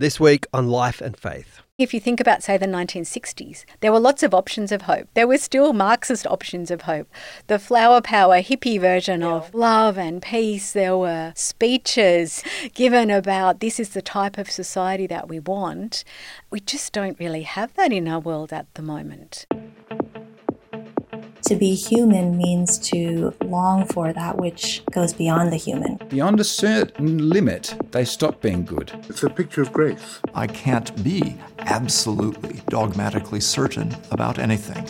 This week on Life and Faith. If you think about, say, the 1960s, there were lots of options of hope. There were still Marxist options of hope. The flower power hippie version yeah. of love and peace. There were speeches given about this is the type of society that we want. We just don't really have that in our world at the moment. To be human means to long for that which goes beyond the human. Beyond a certain limit, they stop being good. It's a picture of grace. I can't be absolutely dogmatically certain about anything.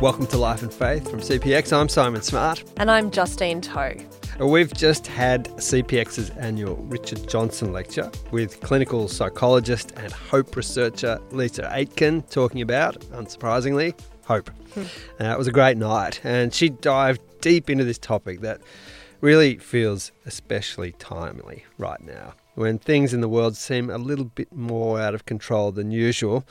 Welcome to Life and Faith from CPX. I'm Simon Smart. And I'm Justine Toh. We've just had CPX's annual Richard Johnson lecture with clinical psychologist and hope researcher Leisa Aitken talking about, unsurprisingly, hope. Hmm. Uh, it was a great night, and she dived deep into this topic that really feels especially timely right now when things in the world seem a little bit more out of control than usual.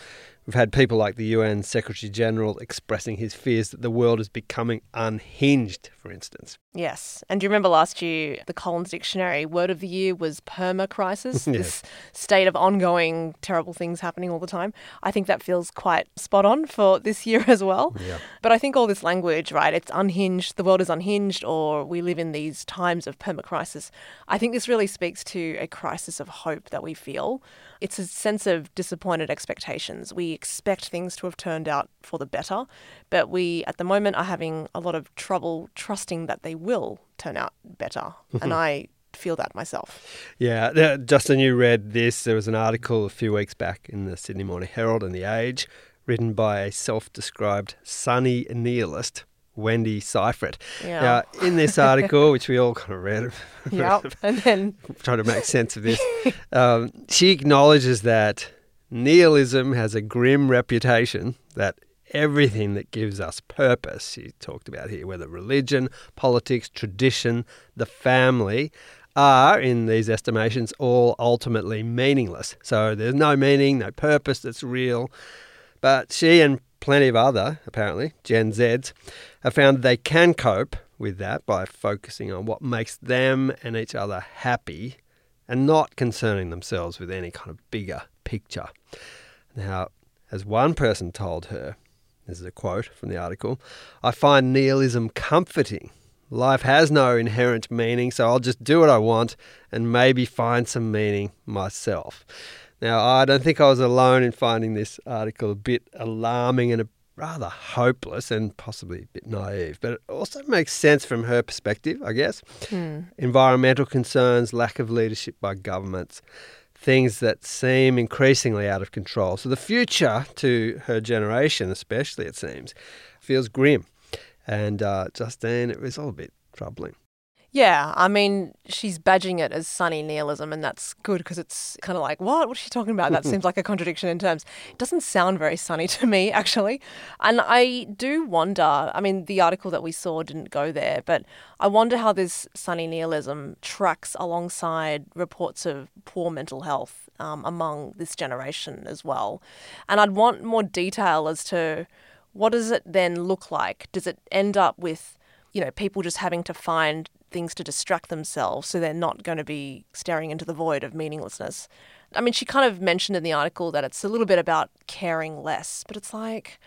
We've had people like the UN Secretary General expressing his fears that the world is becoming unhinged, for instance. Yes. And do you remember last year, the Collins Dictionary word of the year was perma crisis, yes. this state of ongoing terrible things happening all the time? I think that feels quite spot on for this year as well. Yeah. But I think all this language, right, it's unhinged, the world is unhinged, or we live in these times of perma crisis. I think this really speaks to a crisis of hope that we feel. It's a sense of disappointed expectations. We expect things to have turned out for the better, but we at the moment are having a lot of trouble trusting that they will turn out better. and mm-hmm. I feel that myself. Yeah, Justin, you read this. There was an article a few weeks back in the Sydney Morning Herald and The Age written by a self described sunny nihilist Wendy Syfret. Yeah. Now, in this article, which we all kind of read, yep. and then trying to make sense of this, um, she acknowledges that nihilism has a grim reputation. That everything that gives us purpose, she talked about here, whether religion, politics, tradition, the family, are, in these estimations, all ultimately meaningless. So there's no meaning, no purpose that's real. But she and plenty of other, apparently, Gen Zs, have found that they can cope with that by focusing on what makes them and each other happy and not concerning themselves with any kind of bigger picture. Now, as one person told her, this is a quote from the article I find nihilism comforting. Life has no inherent meaning, so I'll just do what I want and maybe find some meaning myself. Now, I don't think I was alone in finding this article a bit alarming and a rather hopeless and possibly a bit naive, but it also makes sense from her perspective, I guess. Hmm. Environmental concerns, lack of leadership by governments, things that seem increasingly out of control. So the future to her generation, especially, it seems, feels grim. And uh, Justine, it was all a bit troubling. Yeah, I mean, she's badging it as sunny nihilism, and that's good because it's kind of like, what? What's she talking about? That seems like a contradiction in terms. It doesn't sound very sunny to me, actually. And I do wonder I mean, the article that we saw didn't go there, but I wonder how this sunny nihilism tracks alongside reports of poor mental health um, among this generation as well. And I'd want more detail as to what does it then look like? Does it end up with you know, people just having to find things to distract themselves so they're not going to be staring into the void of meaninglessness. I mean, she kind of mentioned in the article that it's a little bit about caring less, but it's like,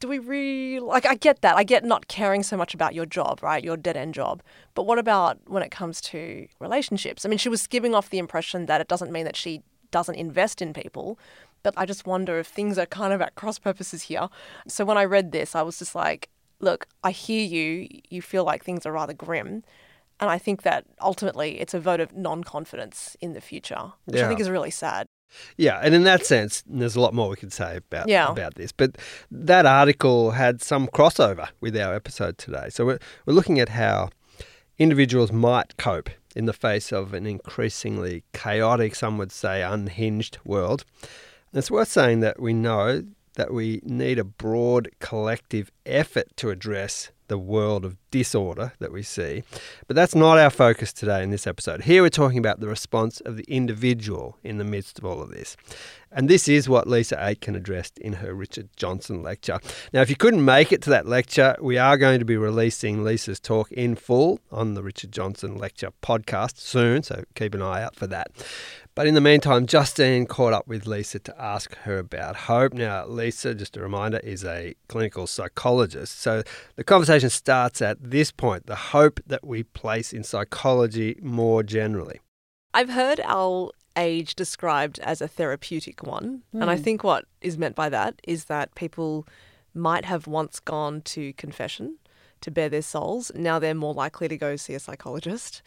do we really like? I get that. I get not caring so much about your job, right? Your dead end job. But what about when it comes to relationships? I mean, she was giving off the impression that it doesn't mean that she doesn't invest in people, but I just wonder if things are kind of at cross purposes here. So when I read this, I was just like, look, I hear you. You feel like things are rather grim. And I think that ultimately it's a vote of non confidence in the future, which yeah. I think is really sad. Yeah, and in that sense, there's a lot more we could say about yeah. about this. But that article had some crossover with our episode today. So we're, we're looking at how individuals might cope in the face of an increasingly chaotic, some would say unhinged world. And it's worth saying that we know that we need a broad collective effort to address the world of disorder that we see. But that's not our focus today in this episode. Here we're talking about the response of the individual in the midst of all of this. And this is what Leisa Aitken addressed in her Richard Johnson lecture. Now, if you couldn't make it to that lecture, we are going to be releasing Leisa's talk in full on the Richard Johnson lecture podcast soon, so keep an eye out for that. But in the meantime, Justine caught up with Leisa to ask her about hope. Now, Leisa, just a reminder, is a clinical psychologist. So the conversation starts at this point the hope that we place in psychology more generally. I've heard our age described as a therapeutic one. Mm. And I think what is meant by that is that people might have once gone to confession to bare their souls. Now they're more likely to go see a psychologist.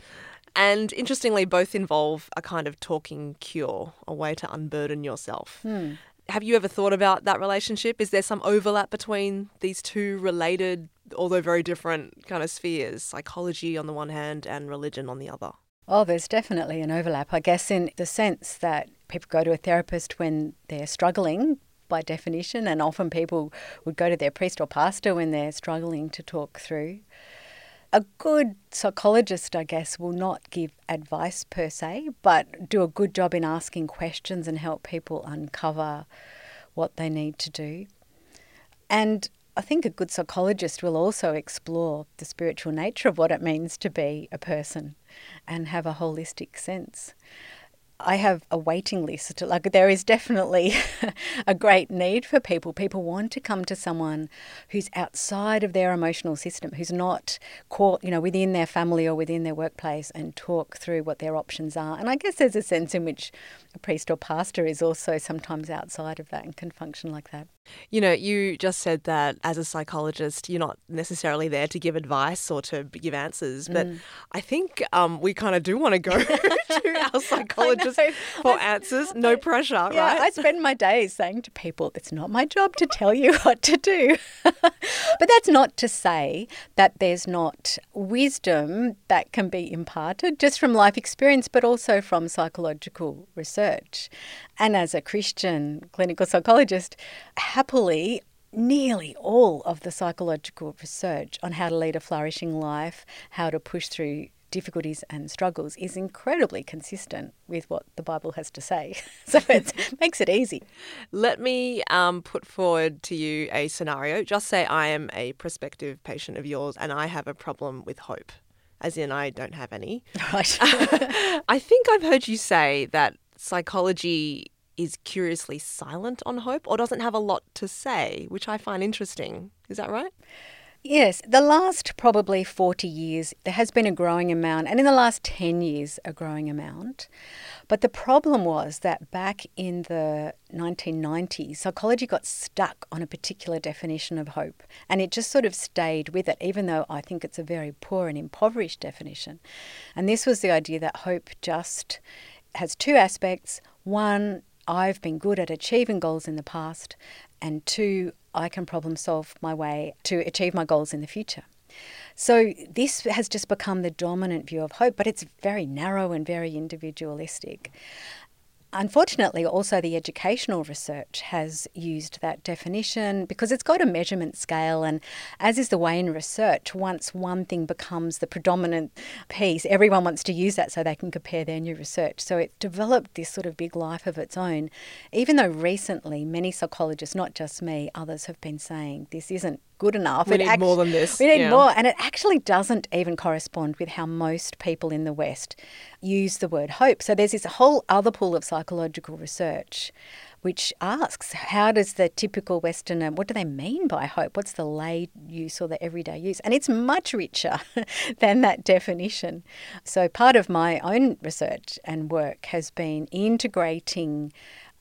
And interestingly, both involve a kind of talking cure, a way to unburden yourself. Hmm. Have you ever thought about that relationship? Is there some overlap between these two related, although very different kind of spheres, psychology on the one hand and religion on the other? Oh, there's definitely an overlap, I guess, in the sense that people go to a therapist when they're struggling by definition, and often people would go to their priest or pastor when they're struggling to talk through a good psychologist, I guess, will not give advice per se, but do a good job in asking questions and help people uncover what they need to do. And I think a good psychologist will also explore the spiritual nature of what it means to be a person and have a holistic sense. I have a waiting list. Like there is definitely a great need for people. People want to come to someone who's outside of their emotional system, who's not caught, you know, within their family or within their workplace, and talk through what their options are. And I guess there's a sense in which a priest or pastor is also sometimes outside of that and can function like that. You know, you just said that as a psychologist, you're not necessarily there to give advice or to give answers, but mm. I think um, we kind of do want to go to our psychologist for answers. No pressure, yeah, right? I spend my days saying to people, it's not my job to tell you what to do. but that's not to say that there's not wisdom that can be imparted just from life experience, but also from psychological research. And as a Christian clinical psychologist, happily, nearly all of the psychological research on how to lead a flourishing life, how to push through difficulties and struggles is incredibly consistent with what the Bible has to say. so it makes it easy. Let me um, put forward to you a scenario. Just say I am a prospective patient of yours and I have a problem with hope, as in I don't have any. Right. I think I've heard you say that psychology is curiously silent on hope or doesn't have a lot to say, which I find interesting. Is that right? Yes, the last probably 40 years, there has been a growing amount, and in the last 10 years, a growing amount. But the problem was that back in the 1990s, psychology got stuck on a particular definition of hope, and it just sort of stayed with it, even though I think it's a very poor and impoverished definition. And this was the idea that hope just has two aspects. One, I've been good at achieving goals in the past, and two, I can problem solve my way to achieve my goals in the future. So, this has just become the dominant view of hope, but it's very narrow and very individualistic. Unfortunately, also the educational research has used that definition because it's got a measurement scale, and as is the way in research, once one thing becomes the predominant piece, everyone wants to use that so they can compare their new research. So it developed this sort of big life of its own, even though recently many psychologists, not just me, others have been saying this isn't good enough. We it need act- more than this. We need yeah. more. And it actually doesn't even correspond with how most people in the West use the word hope. So there's this whole other pool of psychological research which asks how does the typical Westerner, what do they mean by hope? What's the lay use or the everyday use? And it's much richer than that definition. So part of my own research and work has been integrating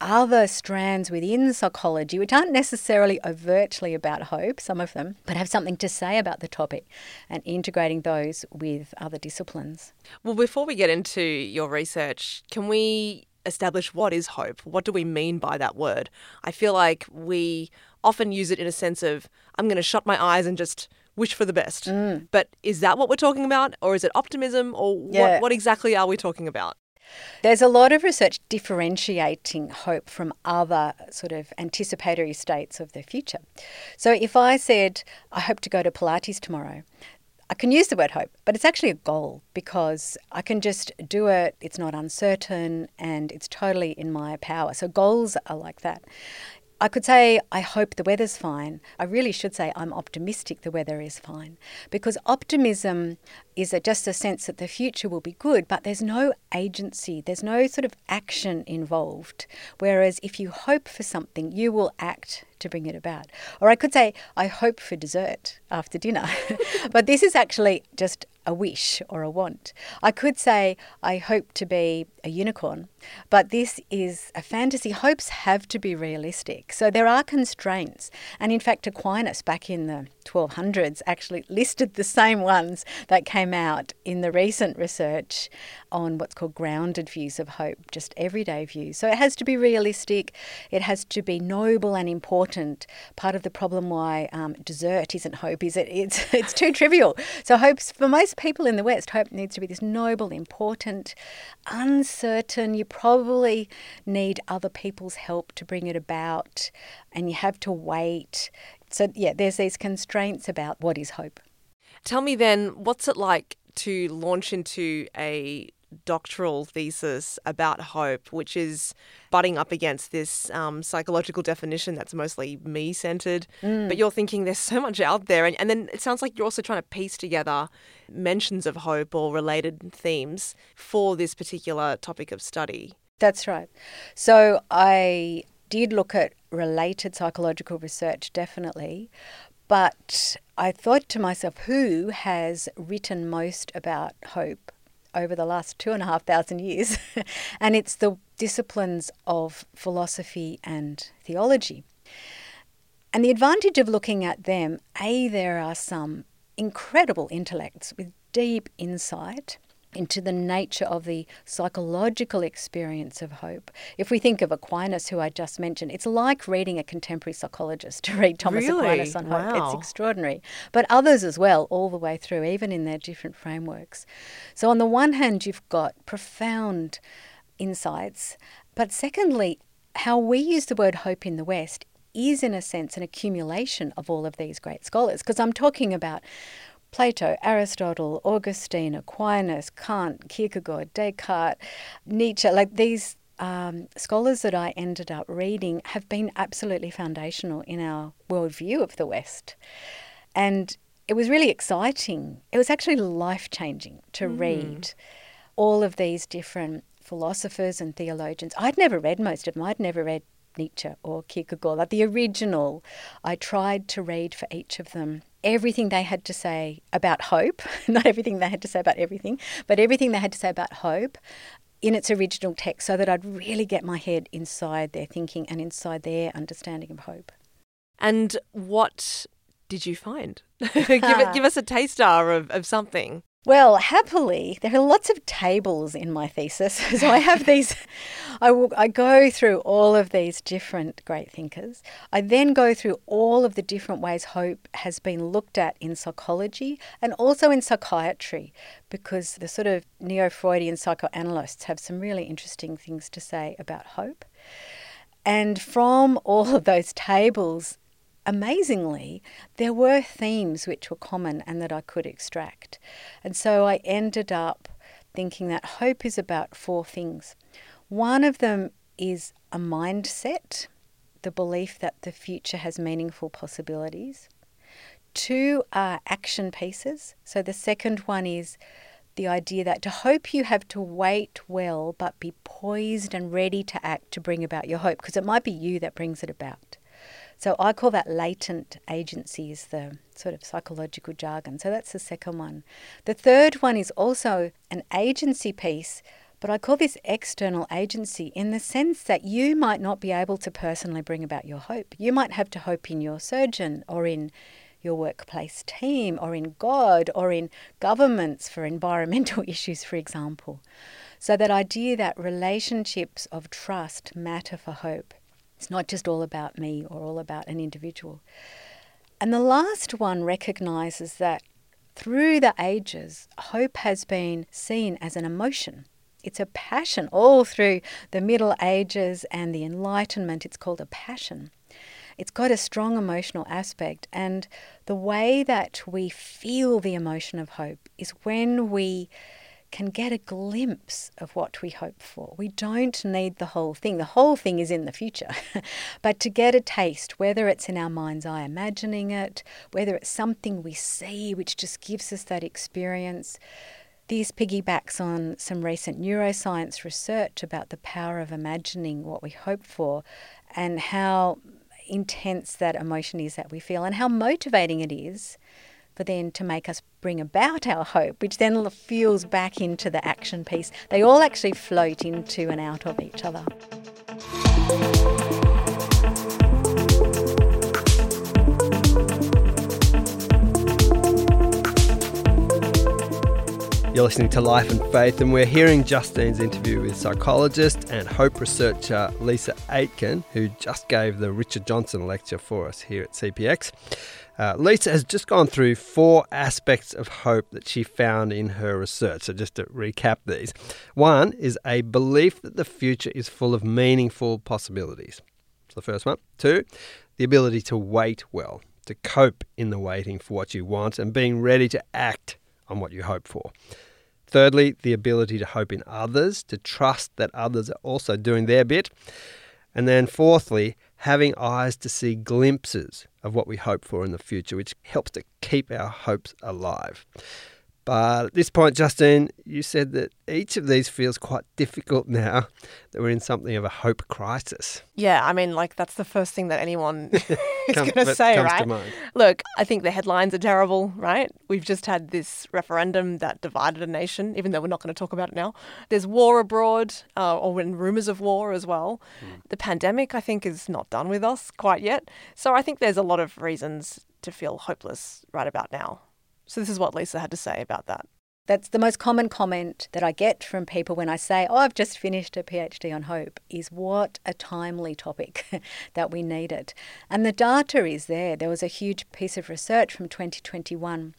other strands within psychology, which aren't necessarily overtly about hope, some of them, but have something to say about the topic and integrating those with other disciplines. Well, before we get into your research, can we establish what is hope? What do we mean by that word? I feel like we often use it in a sense of, I'm going to shut my eyes and just wish for the best. Mm. But is that what we're talking about? Or is it optimism? Or yeah. what, what exactly are we talking about? There's a lot of research differentiating hope from other sort of anticipatory states of the future. So if I said, I hope to go to Pilates tomorrow, I can use the word hope, but it's actually a goal because I can just do it. It's not uncertain and it's totally in my power. So goals are like that. I could say, I hope the weather's fine. I really should say, I'm optimistic the weather is fine. Because optimism is a, just a sense that the future will be good, but there's no agency, there's no sort of action involved. Whereas if you hope for something, you will act to bring it about. Or I could say, I hope for dessert after dinner. but this is actually just a wish or a want. I could say, I hope to be a unicorn, but this is a fantasy. Hopes have to be realistic. So there are constraints. And in fact, Aquinas back in the 1200s actually listed the same ones that came out in the recent research on what's called grounded views of hope, just everyday views. So it has to be realistic, it has to be noble and important. Part of the problem why um, dessert isn't hope is it it's it's too trivial. So hopes for most people in the West, hope needs to be this noble, important, uncertain. You probably need other people's help to bring it about, and you have to wait. So, yeah, there's these constraints about what is hope. Tell me then, what's it like to launch into a doctoral thesis about hope, which is butting up against this um, psychological definition that's mostly me centered. Mm. But you're thinking there's so much out there. And, and then it sounds like you're also trying to piece together mentions of hope or related themes for this particular topic of study. That's right. So I did look at related psychological research, definitely. But I thought to myself, who has written most about hope over the last two and a half thousand years? and it's the disciplines of philosophy and theology. And the advantage of looking at them, A, there are some incredible intellects with deep insight into the nature of the psychological experience of hope. If we think of Aquinas, who I just mentioned, it's like reading a contemporary psychologist to read Thomas really? Aquinas on wow. hope. It's extraordinary. But others as well, all the way through, even in their different frameworks. So, on the one hand, you've got profound insights, but secondly, how we use the word hope in the West is, in a sense, an accumulation of all of these great scholars. Because I'm talking about Plato, Aristotle, Augustine, Aquinas, Kant, Kierkegaard, Descartes, Nietzsche, like these um, scholars that I ended up reading have been absolutely foundational in our worldview of the West. And it was really exciting. It was actually life changing to mm. read all of these different philosophers and theologians. I'd never read most of them, I'd never read Nietzsche or Kierkegaard, like the original. I tried to read for each of them everything they had to say about hope, not everything they had to say about everything, but everything they had to say about hope in its original text so that I'd really get my head inside their thinking and inside their understanding of hope. And what did you find? give, it, give us a taster of, of something. Well, happily, there are lots of tables in my thesis. So I have these, I, will, I go through all of these different great thinkers. I then go through all of the different ways hope has been looked at in psychology and also in psychiatry, because the sort of neo Freudian psychoanalysts have some really interesting things to say about hope. And from all of those tables, amazingly, there were themes which were common and that I could extract. And so I ended up thinking that hope is about four things. One of them is a mindset, the belief that the future has meaningful possibilities. Two are action pieces. So the second one is the idea that to hope you have to wait well but be poised and ready to act to bring about your hope because it might be you that brings it about. So I call that latent agency is the sort of psychological jargon. So that's the second one. The third one is also an agency piece, but I call this external agency in the sense that you might not be able to personally bring about your hope. You might have to hope in your surgeon or in your workplace team or in God or in governments for environmental issues, for example. So, that idea that relationships of trust matter for hope it's not just all about me or all about an individual. And the last one recognizes that through the ages, hope has been seen as an emotion. It's a passion all through the Middle Ages and the Enlightenment. It's called a passion. It's got a strong emotional aspect, and the way that we feel the emotion of hope is when we can get a glimpse of what we hope for. We don't need the whole thing. The whole thing is in the future. but to get a taste, whether it's in our mind's eye imagining it, whether it's something we see which just gives us that experience, this piggybacks on some recent neuroscience research about the power of imagining what we hope for and how intense that emotion is that we feel and how motivating it is for then to make us bring about our hope, which then fuels back into the action piece. They all actually float into and out of each other. You're listening to Life and Faith, and we're hearing Justine's interview with psychologist and hope researcher Leisa Aitken, who just gave the Richard Johnson lecture for us here at CPX. Uh, Leisa has just gone through four aspects of hope that she found in her research. So, just to recap these one is a belief that the future is full of meaningful possibilities. That's the first one. Two, the ability to wait well, to cope in the waiting for what you want and being ready to act on what you hope for. Thirdly, the ability to hope in others, to trust that others are also doing their bit. And then fourthly, having eyes to see glimpses of what we hope for in the future, which helps to keep our hopes alive. But at this point, Justine, you said that each of these feels quite difficult now that we're in something of a hope crisis. Yeah, I mean, like that's the first thing that anyone Come- going to say, to right? Look, I think the headlines are terrible, right? We've just had this referendum that divided a nation, even though we're not going to talk about it now. There's war abroad, uh, or when rumors of war as well. The pandemic, I think, is not done with us quite yet. So I think there's a lot of reasons to feel hopeless right about now. So this is what Leisa had to say about that. That's the most common comment that I get from people when I say, Oh, I've just finished a PhD on hope, is what a timely topic that we need it. And the data is there. There was a huge piece of research from 2021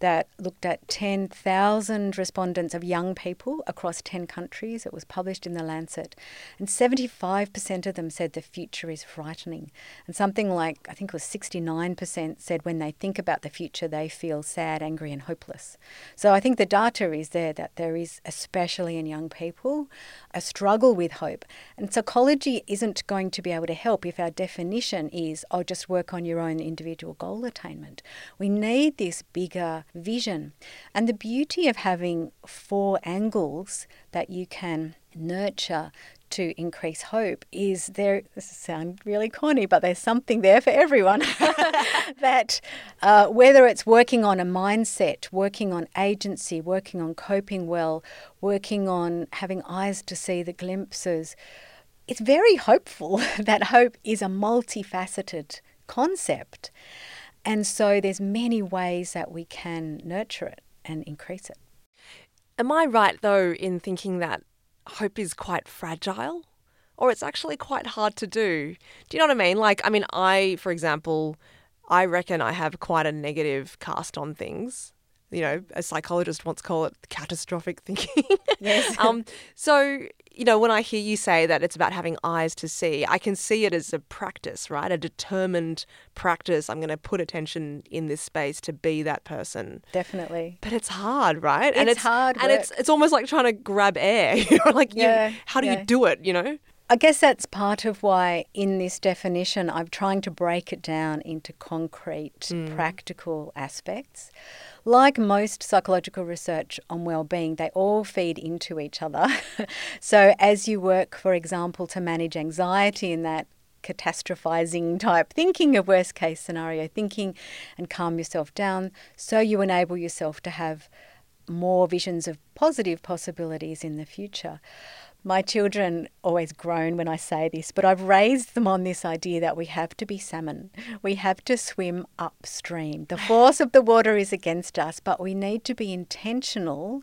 that looked at 10,000 respondents of young people across 10 countries. It was published in The Lancet. And 75% of them said the future is frightening. And something like, I think it was 69% said when they think about the future, they feel sad, angry, and hopeless. So I think the data is there that there is, especially in young people, a struggle with hope. And psychology isn't going to be able to help if our definition is, oh, just work on your own individual goal attainment. We need this bigger vision. And the beauty of having four angles that you can nurture to increase hope is there this sound really corny but there's something there for everyone that uh, whether it's working on a mindset working on agency working on coping well working on having eyes to see the glimpses it's very hopeful that hope is a multifaceted concept and so there's many ways that we can nurture it and increase it Am I right, though, in thinking that hope is quite fragile? Or it's actually quite hard to do? Do you know what I mean? Like, I mean, I, for example, I reckon I have quite a negative cast on things. You know, a psychologist once called it catastrophic thinking. Yes. um, so, you know, when I hear you say that it's about having eyes to see, I can see it as a practice, right? A determined practice. I'm going to put attention in this space to be that person. definitely But it's hard, right? and It's hard and it's work. it's almost like trying to grab air. You like you- Yeah, how do yeah. you do it? You know? I guess that's part of why, in this definition, I'm trying to break it down into concrete, hmm. practical aspects. Like most psychological research on well-being, they all feed into each other. so, as you work, for example, to manage anxiety in that catastrophizing type thinking of worst case scenario thinking and calm yourself down, so you enable yourself to have more visions of positive possibilities in the future. My children always groan when I say this, but I've raised them on this idea that we have to be salmon. We have to swim upstream. The force of the water is against us, but we need to be intentional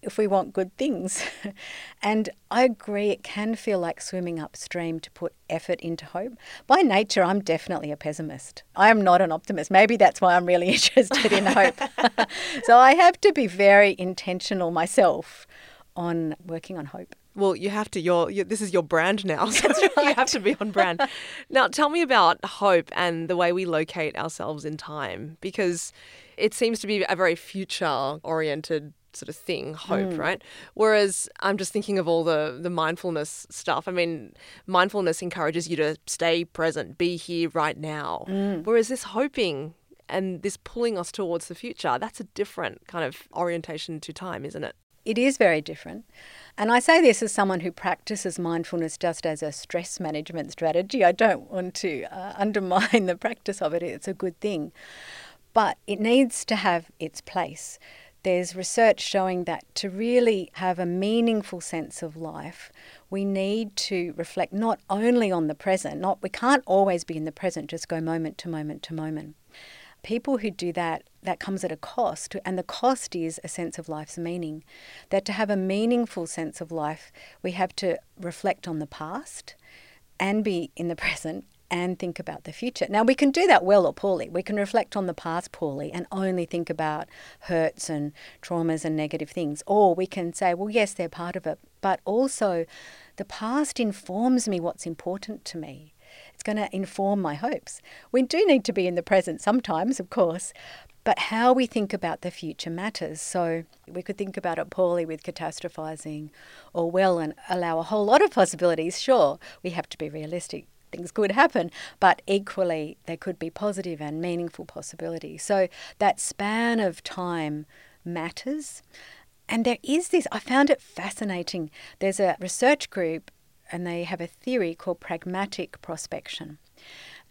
if we want good things. and I agree, it can feel like swimming upstream to put effort into hope. By nature, I'm definitely a pessimist. I am not an optimist. Maybe that's why I'm really interested in hope. so I have to be very intentional myself on working on hope. Well, you have to. Your this is your brand now. So you have to be on brand. now, tell me about hope and the way we locate ourselves in time, because it seems to be a very future-oriented sort of thing, hope, Mm. right? Whereas I'm just thinking of all the the mindfulness stuff. I mean, mindfulness encourages you to stay present, be here right now. Mm. Whereas this hoping and this pulling us towards the future, that's a different kind of orientation to time, isn't it? It is very different. And I say this as someone who practices mindfulness just as a stress management strategy. I don't want to uh, undermine the practice of it, it's a good thing. But it needs to have its place. There's research showing that to really have a meaningful sense of life, we need to reflect not only on the present, not we can't always be in the present, just go moment to moment to moment people who do that, that comes at a cost, and the cost is a sense of life's meaning. That to have a meaningful sense of life, we have to reflect on the past and be in the present and think about the future. Now, we can do that well or poorly. We can reflect on the past poorly and only think about hurts and traumas and negative things. Or we can say, well, yes, they're part of it, but also the past informs me what's important to me. Going to inform my hopes. We do need to be in the present sometimes, of course, but how we think about the future matters. So we could think about it poorly with catastrophizing or well and allow a whole lot of possibilities. Sure, we have to be realistic. Things could happen, but equally, there could be positive and meaningful possibilities. So that span of time matters. And there is this, I found it fascinating. There's a research group and they have a theory called pragmatic prospection.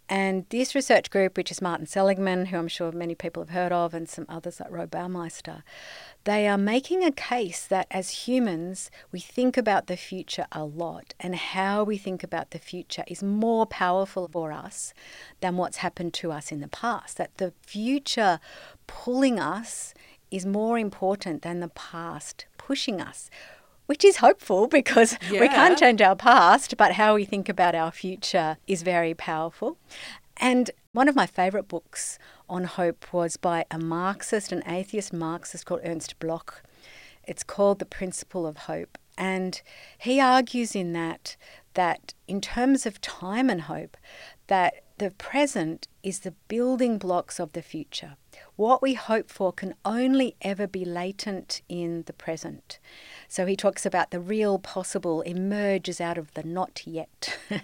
And this research group, which is Martin Seligman, who I'm sure many people have heard of, and some others like Roy Baumeister, they are making a case that as humans, we think about the future a lot, and how we think about the future is more powerful for us than what's happened to us in the past. That the future pulling us is more important than the past pushing us which is hopeful because we can't change our past, but how we think about our future is very powerful. And one of my favourite books on hope was by a Marxist, an atheist Marxist called Ernst Bloch. It's called The Principle of Hope. And he argues in that that in terms of time and hope, that the present is the building blocks of the future. What we hope for can only ever be latent in the present. So he talks about the real possible emerges out of the not yet.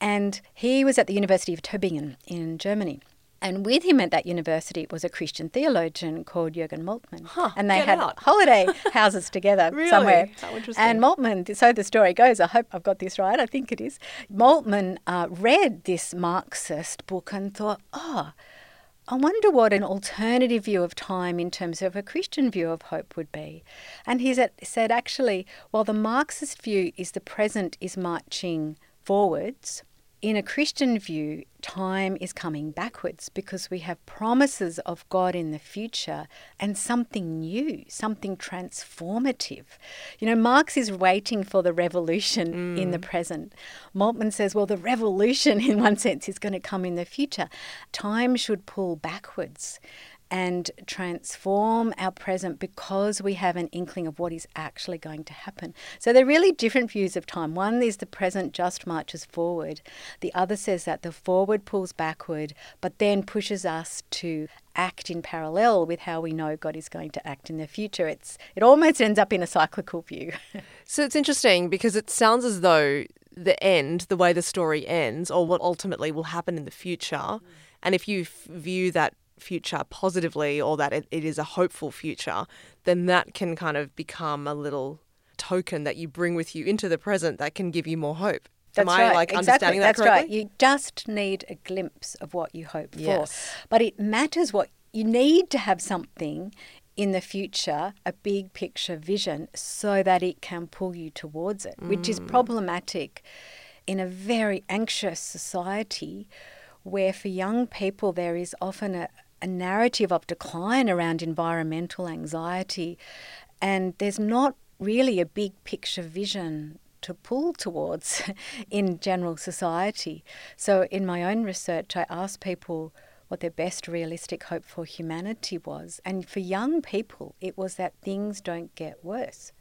and he was at the University of Tübingen in Germany. And with him at that university was a Christian theologian called Jürgen Moltmann. Huh, and they had out. holiday houses together Really? somewhere. How interesting. And Moltmann, so the story goes, I hope I've got this right, I think it is. Moltmann uh, read this Marxist book and thought, oh, I wonder what an alternative view of time in terms of a Christian view of hope would be. And he said, actually, while the Marxist view is the present is marching forwards, in a Christian view, time is coming backwards because we have promises of God in the future and something new, something transformative. You know, Marx is waiting for the revolution in the mm. present. Moltmann says, well, the revolution, in one sense, is going to come in the future. Time should pull backwards and transform our present because we have an inkling of what is actually going to happen. So they're really different views of time. One is the present just marches forward, the other says that the forward pulls backward, but then pushes us to act in parallel with how we know God is going to act in the future. It's it almost ends up in a cyclical view. So it's interesting because it sounds as though the end, the way the story ends, or what ultimately will happen in the future, and if you f- view that future positively or that it, it is a hopeful future, then that can kind of become a little token that you bring with you into the present that can give you more hope. Am I like exactly. understanding that That's correctly? right. You just need a glimpse of what you hope Yes. for. But it matters what you need to have something in the future, a big picture vision, so that it can pull you towards it, which Mm. is problematic in a very anxious society where for young people there is often a, a narrative of decline around environmental anxiety and there's not really a big picture vision to pull towards in general society. So, in my own research, I asked people what their best realistic hope for humanity was. And for young people, it was that things don't get worse.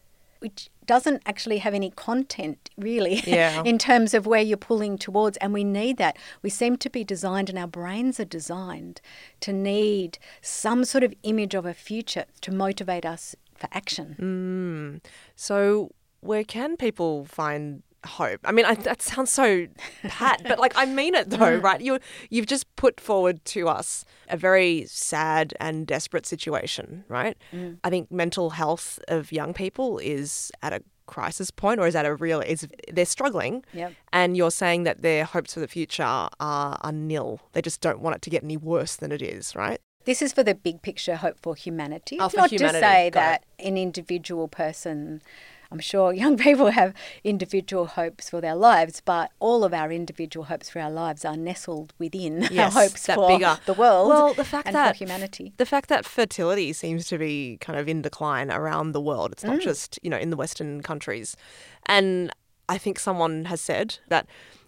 Which doesn't actually have any content really Yeah. in terms of where you're pulling towards and we need that. We seem to be designed and our brains are designed to need some sort of image of a future to motivate us for action. Mm. So, where can people find hope? I mean, I, that sounds so pat, but like I mean it though, right? You you've just put forward to us a very sad and desperate situation, right? Mm. I think mental health of young people is at a crisis point or is at a real is they're struggling Yep. and you're saying that their hopes for the future are, are nil they just don't want it to get any worse than it is right This is for the big picture hope for humanity. Oh, for not humanity. to say Got that an individual person, I'm sure young people have individual hopes for their lives, but all of our individual hopes for our lives are nestled within Yes, our hopes that for bigger- the world Well, the fact and that for humanity. the fact that fertility seems to be kind of in decline around the world. It's Mm. not just you know in the Western countries, and I think someone has said that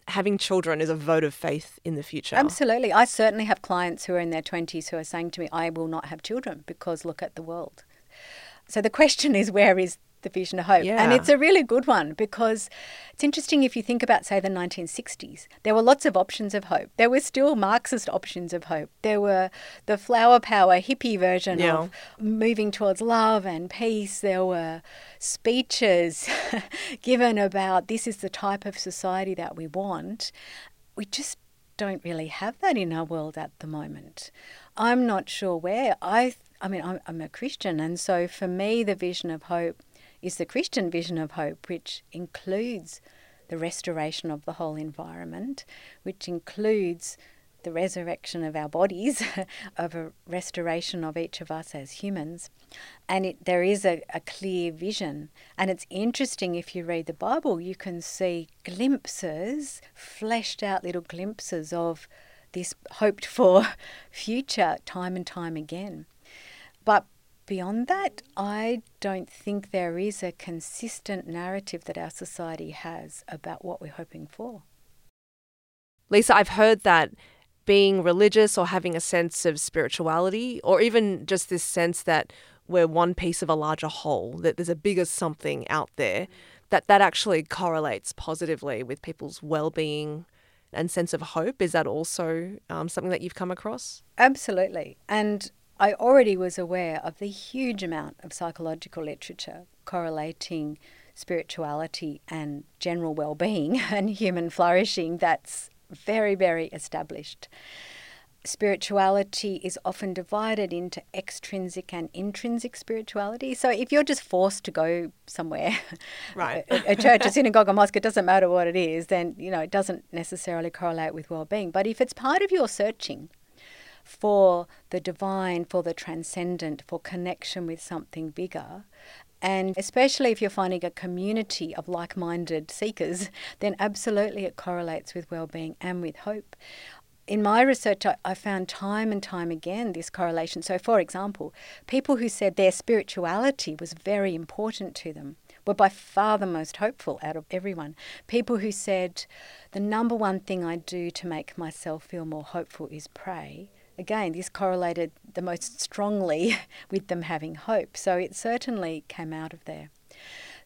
having children is a vote of faith in the future. Absolutely. I certainly have clients who are in their 20s who are saying to me, I will not have children because look at the world. So the question is, where is the vision of hope? And it's a really good one because it's interesting if you think about, say, the 1960s, there were lots of options of hope. There were still Marxist options of hope. There were the flower power hippie version Yeah. of moving towards love and peace. There were speeches given about this is the type of society that we want. We just don't really have that in our world at the moment. I'm not sure where. I, I mean, I'm, I'm a Christian, and so for me, the vision of hope is the Christian vision of hope, which includes the restoration of the whole environment, which includes the resurrection of our bodies, of a restoration of each of us as humans. And it, there is a, a clear vision. And it's interesting if you read the Bible, you can see glimpses, fleshed out little glimpses of this hoped for future time and time again. But beyond that, I don't think there is a consistent narrative that our society has about what we're hoping for. Leisa, I've heard that being religious or having a sense of spirituality, or even just this sense that we're one piece of a larger whole, that there's a bigger something out there, that that actually correlates positively with people's well-being and sense of hope. Is that also um, something that you've come across? Absolutely. And I already was aware of the huge amount of psychological literature correlating spirituality and general well being and human flourishing that's very, very established. Spirituality is often divided into extrinsic and intrinsic spirituality. So if you're just forced to go somewhere, Right. a, a church, a synagogue, a mosque, it doesn't matter what it is, then you know it doesn't necessarily correlate with well-being. But if it's part of your searching, for the divine, for the transcendent, for connection with something bigger. And especially if you're finding a community of like minded seekers, then absolutely it correlates with well being and with hope. In my research, I, I found time and time again this correlation. So, for example, people who said their spirituality was very important to them were by far the most hopeful out of everyone. People who said, the number one thing I do to make myself feel more hopeful is pray. Again, this correlated the most strongly with them having hope. So it certainly came out of there.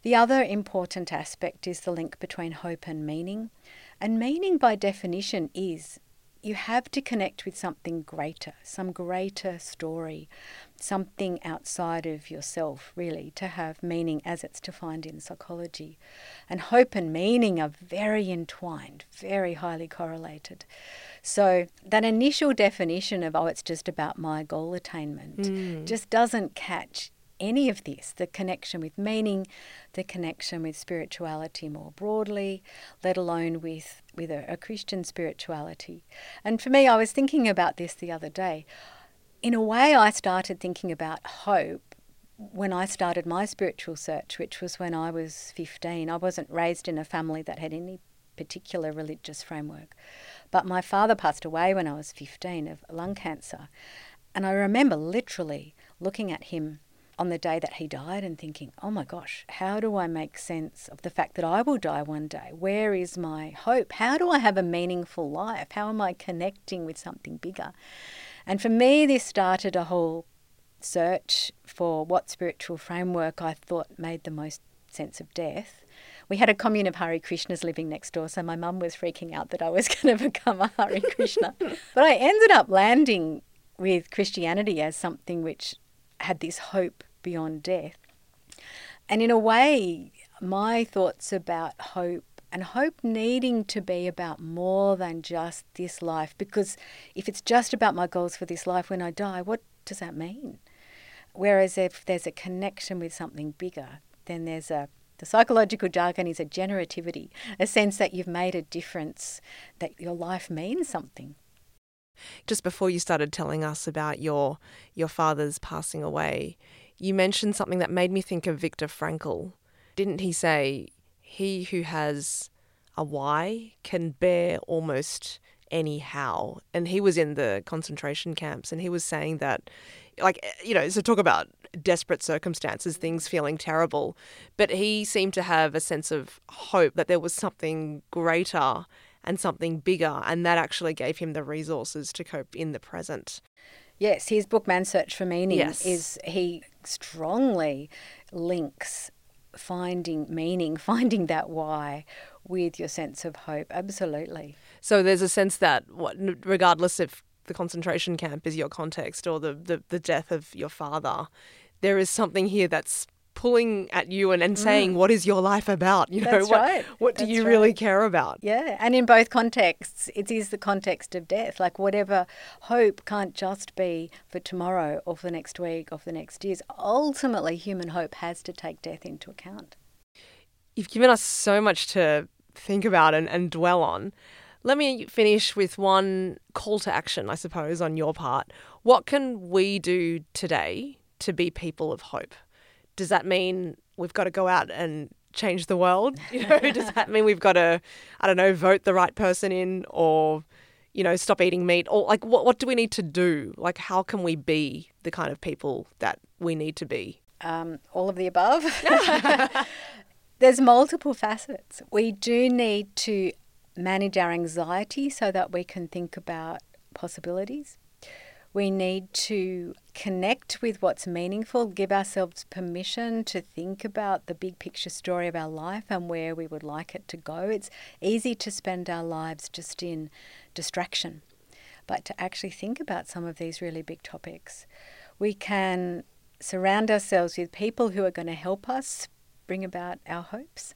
The other important aspect is the link between hope and meaning. And meaning, by definition, is you have to connect with something greater, some greater story, something outside of yourself, really, to have meaning as it's defined in psychology. And hope and meaning are very entwined, very highly correlated. So, that initial definition of, oh, it's just about my goal attainment, mm. just doesn't catch any of this the connection with meaning, the connection with spirituality more broadly, let alone with, with a, a Christian spirituality. And for me, I was thinking about this the other day. In a way, I started thinking about hope when I started my spiritual search, which was when I was 15. I wasn't raised in a family that had any particular religious framework. But my father passed away when I was 15 of lung cancer. And I remember literally looking at him on the day that he died and thinking, oh my gosh, how do I make sense of the fact that I will die one day? Where is my hope? How do I have a meaningful life? How am I connecting with something bigger? And for me, this started a whole search for what spiritual framework I thought made the most sense of death. We had a commune of Hare Krishnas living next door, so my mum was freaking out that I was going to become a Hare Krishna. but I ended up landing with Christianity as something which had this hope beyond death. And in a way, my thoughts about hope and hope needing to be about more than just this life, because if it's just about my goals for this life when I die, what does that mean? Whereas if there's a connection with something bigger, then there's a the psychological jargon is a generativity, a sense that you've made a difference, that your life means something. Just before you started telling us about your your father's passing away, you mentioned something that made me think of Viktor Frankl. Didn't he say he who has a why can bear almost any how? And he was in the concentration camps and he was saying that like eh, you know, so talk about desperate circumstances, things feeling terrible, but he seemed to have a sense of hope that there was something greater and something bigger, and that actually gave him the resources to cope in the present. Yes, his book Man's Search for Meaning Yes. is he strongly links finding meaning, finding that why with your sense of hope. Absolutely. So there's a sense that, what, regardless if the concentration camp is your context or the, the, the death of your father, there is something here that's pulling at you and, and saying, "What is your life about? You know, Mm. That's what, right. what do That's you really right. care about?" Yeah, and in both contexts, it is the context of death. Like whatever hope can't just be for tomorrow or for the next week or for the next years. Ultimately, human hope has to take death into account. You've given us so much to think about and, and dwell on. Let me finish with one call to action, I suppose, on your part. What can we do today to be people of hope? Does that mean we've got to go out and change the world? You know, does that mean we've got to, I don't know, vote the right person in or, you know, stop eating meat? Or like, what, what do we need to do? Like, how can we be the kind of people that we need to be? um, all of the above. There's multiple facets. We do need to manage our anxiety so that we can think about possibilities. We need to connect with what's meaningful, give ourselves permission to think about the big picture story of our life and where we would like it to go. It's easy to spend our lives just in distraction, but to actually think about some of these really big topics. We can surround ourselves with people who are going to help us bring about our hopes.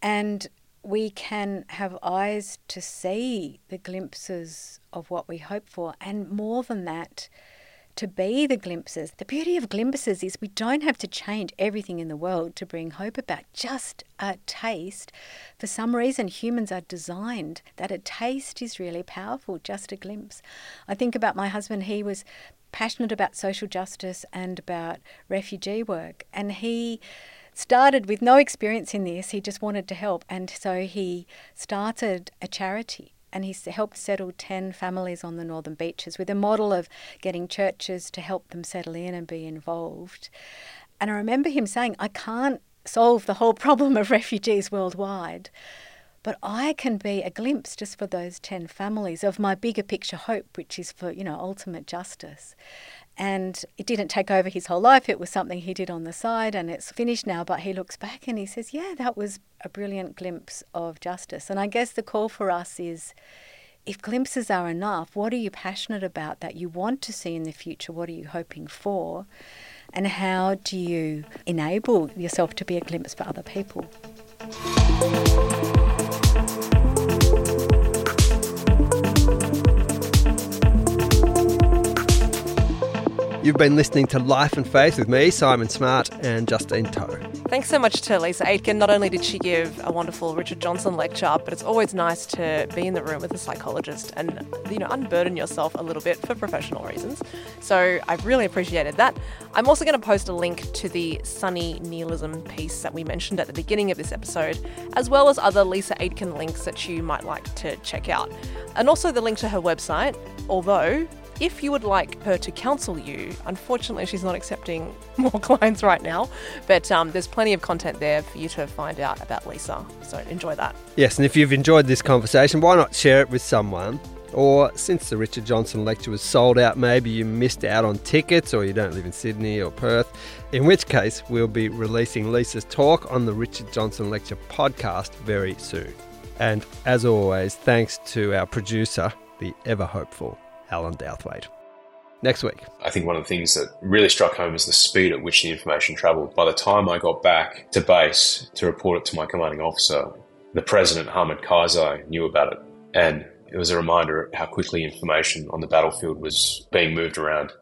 And we can have eyes to see the glimpses of what we hope for, and more than that, to be the glimpses. The beauty of glimpses is we don't have to change everything in the world to bring hope about, just a taste. For some reason, humans are designed that a taste is really powerful, just a glimpse. I think about my husband, he was passionate about social justice and about refugee work, and he started with no experience in this. He just wanted to help, and so he started a charity. And he helped settle 10 families on the northern beaches with a model of getting churches to help them settle in and be involved. And I remember him saying, I can't solve the whole problem of refugees worldwide, but I can be a glimpse just for those 10 families of my bigger picture hope, which is for, you know, ultimate justice. And it didn't take over his whole life. It was something he did on the side and it's finished now. But he looks back and he says, Yeah, that was a brilliant glimpse of justice. And I guess the call for us is if glimpses are enough, what are you passionate about that you want to see in the future? What are you hoping for? And how do you enable yourself to be a glimpse for other people? You've been listening to Life and Faith with me, Simon Smart, and Justine Toh. Thanks so much to Leisa Aitken. Not only did she give a wonderful Richard Johnson lecture, but it's always nice to be in the room with a psychologist and you know unburden yourself a little bit for professional reasons. So I've really appreciated that. I'm also going to post a link to the Sunny Nihilism piece that we mentioned at the beginning of this episode, as well as other Leisa Aitken links that you might like to check out, and also the link to her website. Although if you would like her to counsel you, unfortunately, she's not accepting more clients right now, but um, there's plenty of content there for you to find out about Leisa. So enjoy that. Yes, and if you've enjoyed this conversation, why not share it with someone Or since the Richard Johnson lecture was sold out, maybe you missed out on tickets or you don't live in Sydney or Perth, in which case we'll be releasing Leisa's talk on the Richard Johnson lecture podcast very soon. And as always, thanks to our producer, the ever hopeful Alan Douthwaite. Next week. I think one of the things that really struck home was the speed at which the information travelled. By the time I got back to base to report it to my commanding officer, the president, Hamid Karzai, knew about it. And it was a reminder of how quickly information on the battlefield was being moved around.